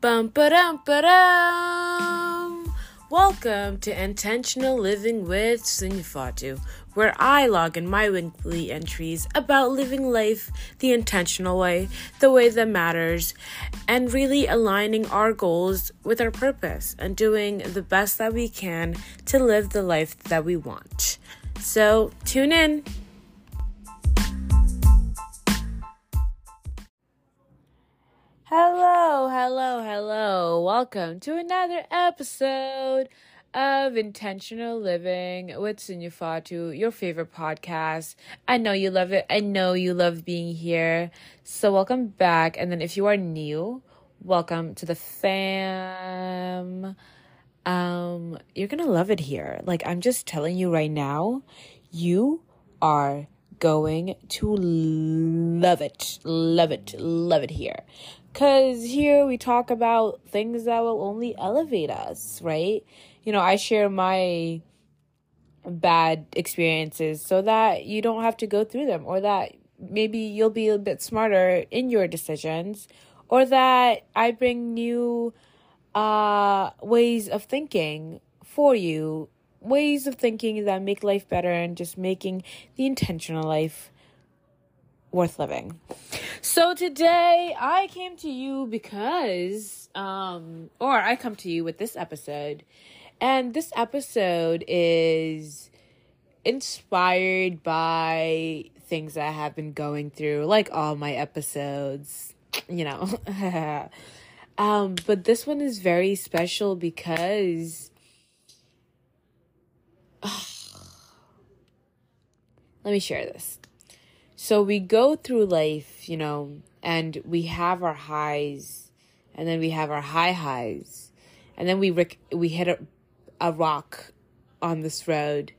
Bum ba-dum ba-dum. Welcome to Intentional Living with Sunufatou, where I log in my weekly entries about living life the intentional way, the way that matters, and really aligning our goals with our purpose and doing the best that we can to live the life that we want. So, tune in. Hello, hello, hello. Welcome to another episode of Intentional Living with Sunu Fatou, your favorite podcast. I know you love it. I know you love being here. So, welcome back. And then, if you are new, welcome to the fam. Um, you're gonna love it here. Like, I'm just telling you right now, you are going to love it, love it, love it here. Because here we talk about things that will only elevate us, right? You know, I share my bad experiences so that you don't have to go through them, or that maybe you'll be a bit smarter in your decisions, or that I bring new uh, ways of thinking for you, ways of thinking that make life better and just making the intentional life worth living. So today I came to you because um or I come to you with this episode and this episode is inspired by things I have been going through like all my episodes, you know. um but this one is very special because let me share this. So we go through life, you know, and we have our highs, and then we have our high highs, and then we we hit a, a rock on this road,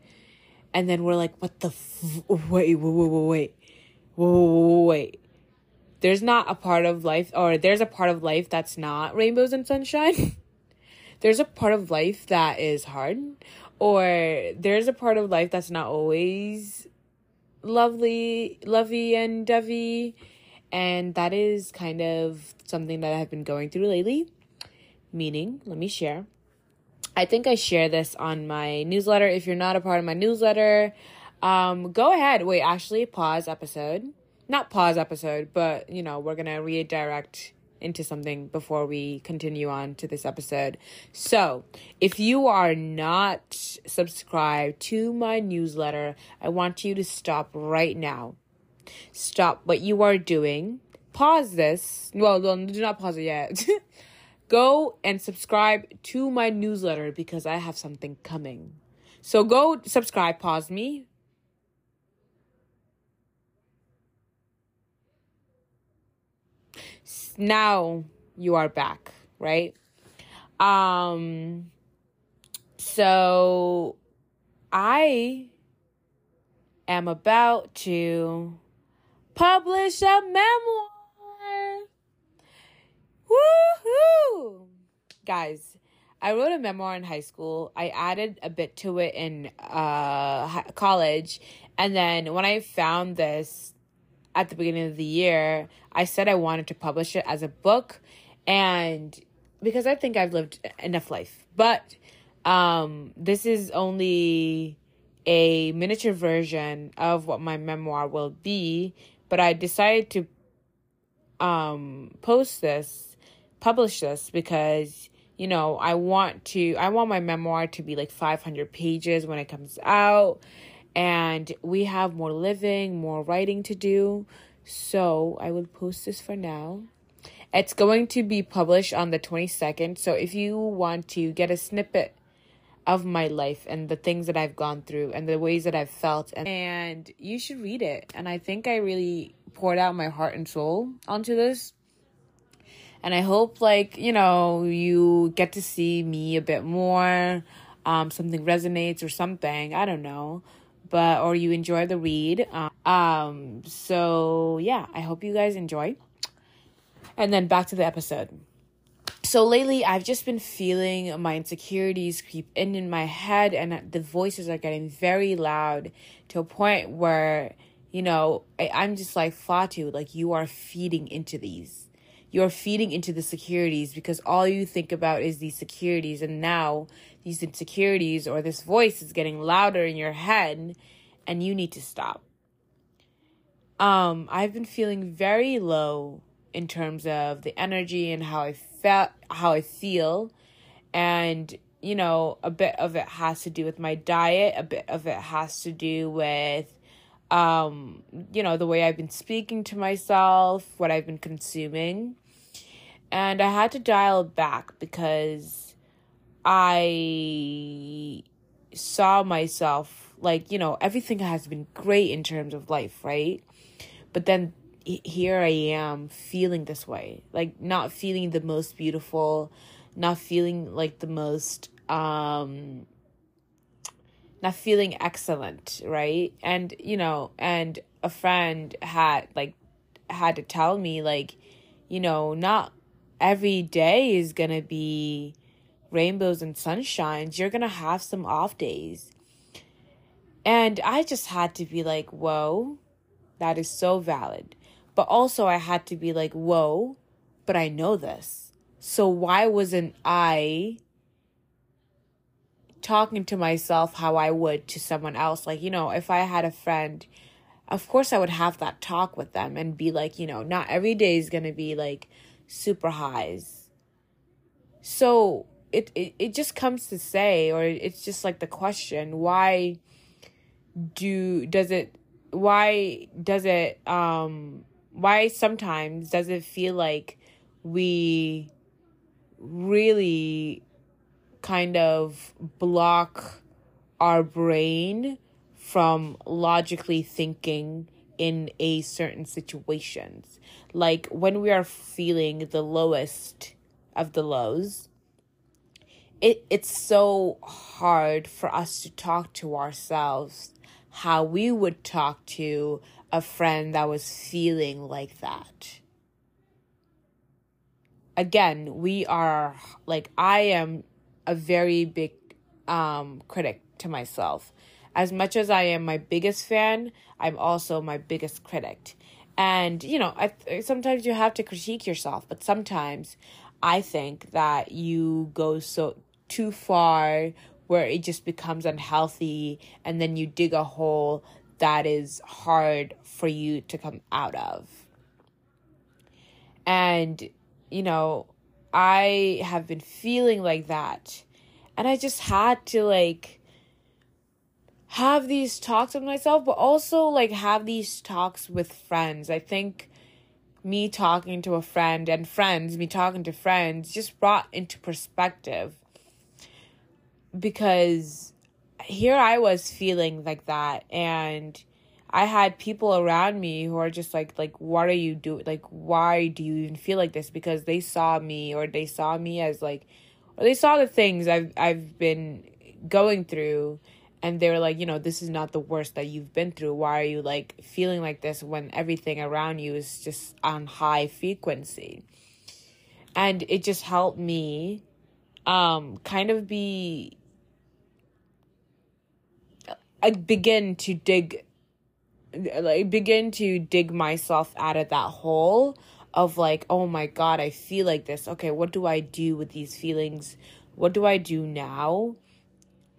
and then we're like, what the f- wait, wait, wait, wait, wait, wait. There's not a part of life, or there's a part of life that's not rainbows and sunshine. there's a part of life that is hard, or there's a part of life that's not always lovely, lovey and dovey. And that is kind of something that I've been going through lately. Meaning, let me share. I think I share this on my newsletter. If you're not a part of my newsletter, um, go ahead. Wait, actually, pause episode. Not pause episode, but you know, we're gonna redirect into something before we continue on to this episode. So, if you are not subscribed to my newsletter, I want you to stop right now. Stop what you are doing. Pause this. Well, not do not pause it yet. go and subscribe to my newsletter because I have something coming. So go subscribe, pause me, now you are back, right? Um so I am about to publish a memoir. Woohoo! Guys, I wrote a memoir in high school. I added a bit to it in uh college, and then when I found this at the beginning of the year, I said I wanted to publish it as a book and because I think I've lived enough life. But um this is only a miniature version of what my memoir will be, but I decided to um post this, publish this because you know, I want to I want my memoir to be like 500 pages when it comes out and we have more living, more writing to do. So I will post this for now. It's going to be published on the 22nd. So if you want to get a snippet of my life and the things that I've gone through and the ways that I've felt and, and you should read it. And I think I really poured out my heart and soul onto this. And I hope like, you know, you get to see me a bit more. Um something resonates or something. I don't know but or you enjoy the read. Um, um so yeah, I hope you guys enjoy. And then back to the episode. So lately, I've just been feeling my insecurities creep in in my head, and the voices are getting very loud to a point where, you know, I, I'm just like, Fatou, like, you are feeding into these. You're feeding into the securities because all you think about is these securities. And now these insecurities or this voice is getting louder in your head and you need to stop. Um i've been feeling very low in terms of the energy and how i felt how i feel. And you know a bit of it has to do with my diet. A bit of it has to do with um you know the way i've been speaking to myself what i've been consuming. And i had to dial back because i saw myself like you know everything has been great in terms of life right? But then here i am feeling this way like not feeling the most beautiful not feeling like the most um not feeling excellent, right? And you know, and a friend had like had to tell me like, you know, not every day is going to be rainbows and sunshines. You're going to have some off days. And I just had to be like, whoa, that is so valid. But also, I had to be like, whoa, but I know this. So why wasn't I talking to myself how I would to someone else. Like, you know, if I had a friend, of course I would have that talk with them and be like, you know, not every day is going to be like super highs. So it, it, it just comes to say, or it's just like the question, why do, does it, why does it, um, why sometimes does it feel like we really kind of block our brain from logically thinking in a certain situations. Like when we are feeling the lowest of the lows it it's so hard for us to talk to ourselves how we would talk to a friend that was feeling like that. Again we are like i am a very big um, critic to myself. As much as I am my biggest fan, I'm also my biggest critic. And, you know, I, sometimes you have to critique yourself, but sometimes I think that you go so too far where it just becomes unhealthy and then you dig a hole that is hard for you to come out of. And, you know, I have been feeling like that. And I just had to like have these talks with myself, but also like have these talks with friends. I think me talking to a friend and friends, me talking to friends just brought into perspective because here I was feeling like that and I had people around me who are just like like what are you doing like why do you even feel like this because they saw me or they saw me as like or they saw the things I've I've been going through and they were like, you know, this is not the worst that you've been through. Why are you like feeling like this when everything around you is just on high frequency? And it just helped me um kind of be I begin to dig like begin to dig myself out of that hole of like oh my god i feel like this. Okay what do i do with these feelings? What do i do now?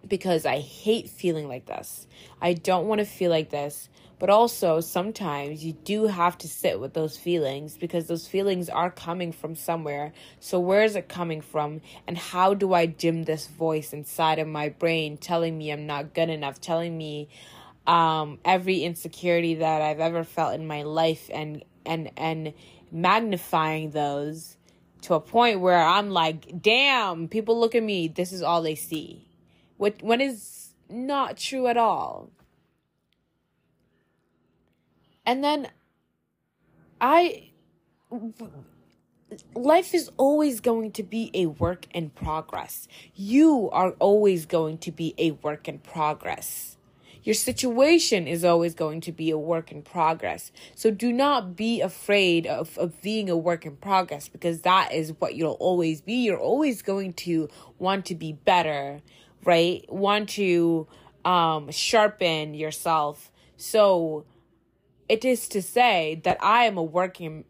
Because i hate feeling like this. I don't want to feel like this. But also sometimes you do have to sit with those feelings because those feelings are coming from somewhere. So where is it coming from? And how do i dim this voice inside of my brain telling me i'm not good enough telling me um, every insecurity that I've ever felt in my life and and and magnifying those to a point where I'm like, damn, people look at me, this is all they see. What when is not true at all. And then I life is always going to be a work in progress. You are always going to be a work in progress. Your situation is always going to be a work in progress. So do not be afraid of, of being a work in progress because that is what you'll always be. You're always going to want to be better, right? Want to um, sharpen yourself. So it is to say that I am a working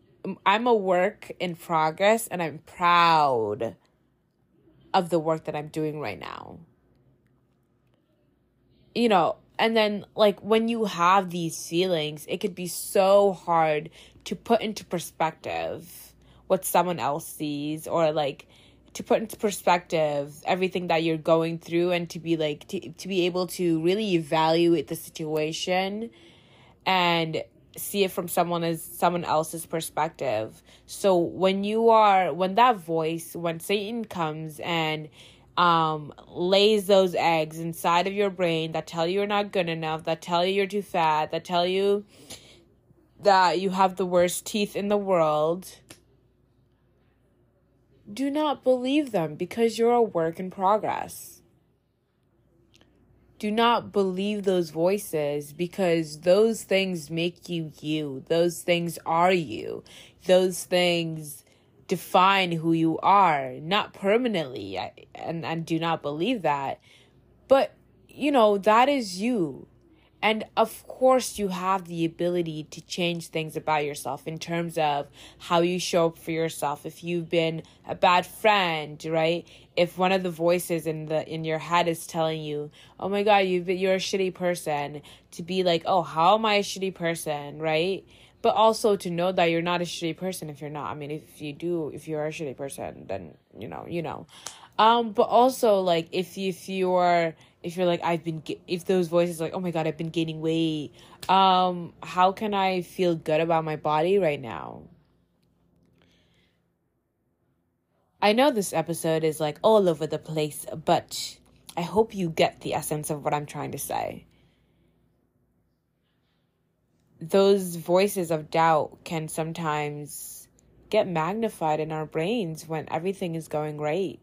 I'm a work in progress and I'm proud of the work that I'm doing right now. You know, and then like when you have these feelings, it could be so hard to put into perspective what someone else sees or like to put into perspective everything that you're going through and to be like to, to be able to really evaluate the situation and see it from someone as someone else's perspective. So when you are when that voice, when Satan comes and um lays those eggs inside of your brain that tell you you're not good enough, that tell you you're too fat, that tell you that you have the worst teeth in the world, do not believe them because you're a work in progress do not believe those voices because those things make you you. Those things are you. Those things define who you are, not permanently. And, and do not believe that. But, you know, that is you. And of course, you have the ability to change things about yourself in terms of how you show up for yourself. If you've been a bad friend, right? If one of the voices in the in your head is telling you, "Oh my God, you've been, you're a shitty person," to be like, "Oh, how am I a shitty person?" Right? But also to know that you're not a shitty person if you're not. I mean, if you do, if you're a shitty person, then you know, you know. Um, but also like if if you're if you're like I've been if those voices like oh my god I've been gaining weight, um, how can I feel good about my body right now? I know this episode is like all over the place, but I hope you get the essence of what I'm trying to say. Those voices of doubt can sometimes get magnified in our brains when everything is going right.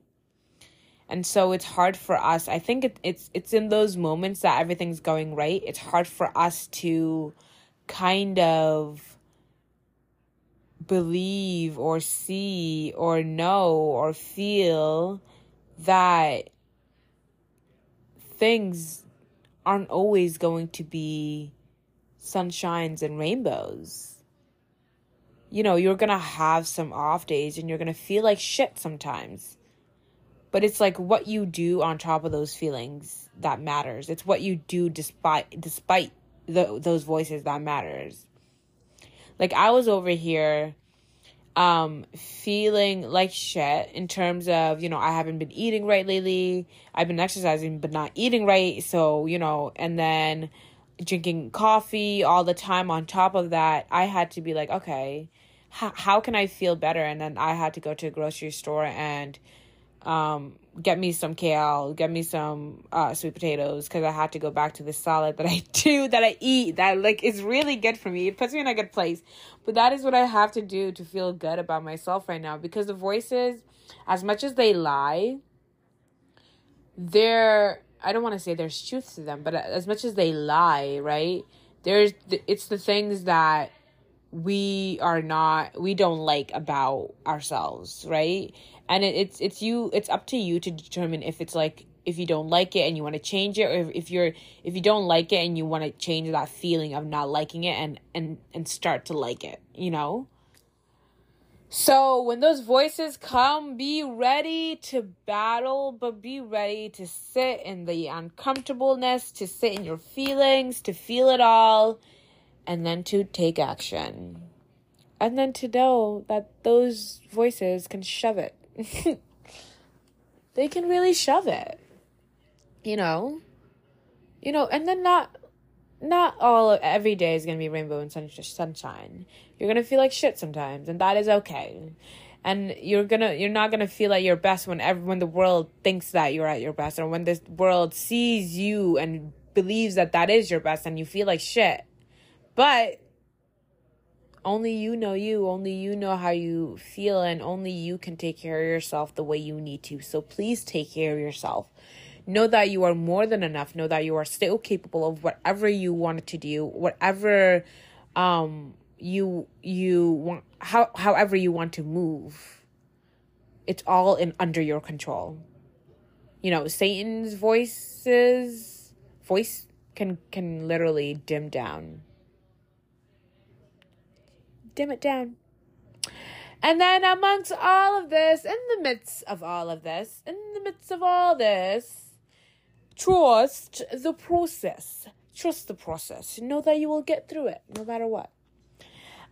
and so it's hard for us i think it, it's it's in those moments that everything's going right it's hard for us to kind of believe or see or know or feel that things aren't always going to be sunshines and rainbows. You know you're gonna have some off days and you're gonna feel like shit sometimes. But it's like what you do on top of those feelings that matters. It's what you do despite despite the, those voices that matters. Like i was over here um feeling like shit in terms of you know i haven't been eating right lately. I've been exercising but not eating right. So you know and then drinking coffee all the time on top of that i had to be like okay how, how can i feel better and then i had to go to a grocery store and um, get me some kale, get me some uh, sweet potatoes because I had to go back to the salad that I do that I eat that like is really good for me. It puts me in a good place. But that is what I have to do to feel good about myself right now because the voices, as much as they lie, they're I don't want to say there's truth to them, but uh, as much as they lie, right? There's it's the things that we are not we don't like about ourselves, right? and it, it's it's you it's up to you to determine if it's like if you don't like it and you want to change it or if, if you're if you don't like it and you want to change that feeling of not liking it and and and start to like it you know so when those voices come be ready to battle but be ready to sit in the uncomfortableness to sit in your feelings to feel it all and then to take action and then to know that those voices can shove it they can really shove it. You know? You know, and then not not all every day is going to be rainbow and sun, sunshine. You're going to feel like shit sometimes, and that is okay. And you're gonna you're not gonna feel at your best when every, when the world thinks that you're at your best, or when this world sees you and believes that that is your best, and you feel like shit. But only you know you, only you know how you feel, and only you can take care of yourself the way you need to. So please take care of yourself. Know that you are more than enough. Know that you are still capable of whatever you wanted to do, whatever um you you want how however you want to move. It's all in under your control. You know, Satan's voices voice can can literally dim down dim it down. And then, amongst all of this, in the midst of all of this, in the midst of all this, trust the process. Trust the process. Know that you will get through it no matter what.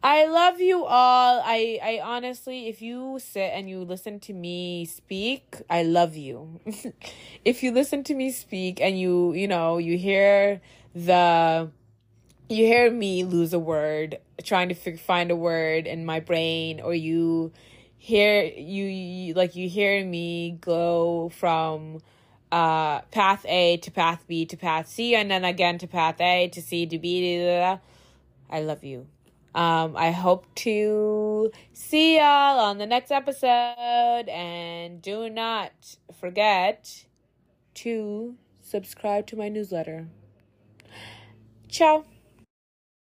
I love you all. I I honestly, if you sit and you listen to me speak, I love you. if you listen to me speak and you, you know, you hear the you hear me lose a word trying to find a word in my brain or you hear you, you like you hear me go from uh path A to path B to path C and then again to path A to C to B. Blah, blah, blah. I love you. Um, I hope to see y'all on the next episode. And do not forget to subscribe to my newsletter. Ciao.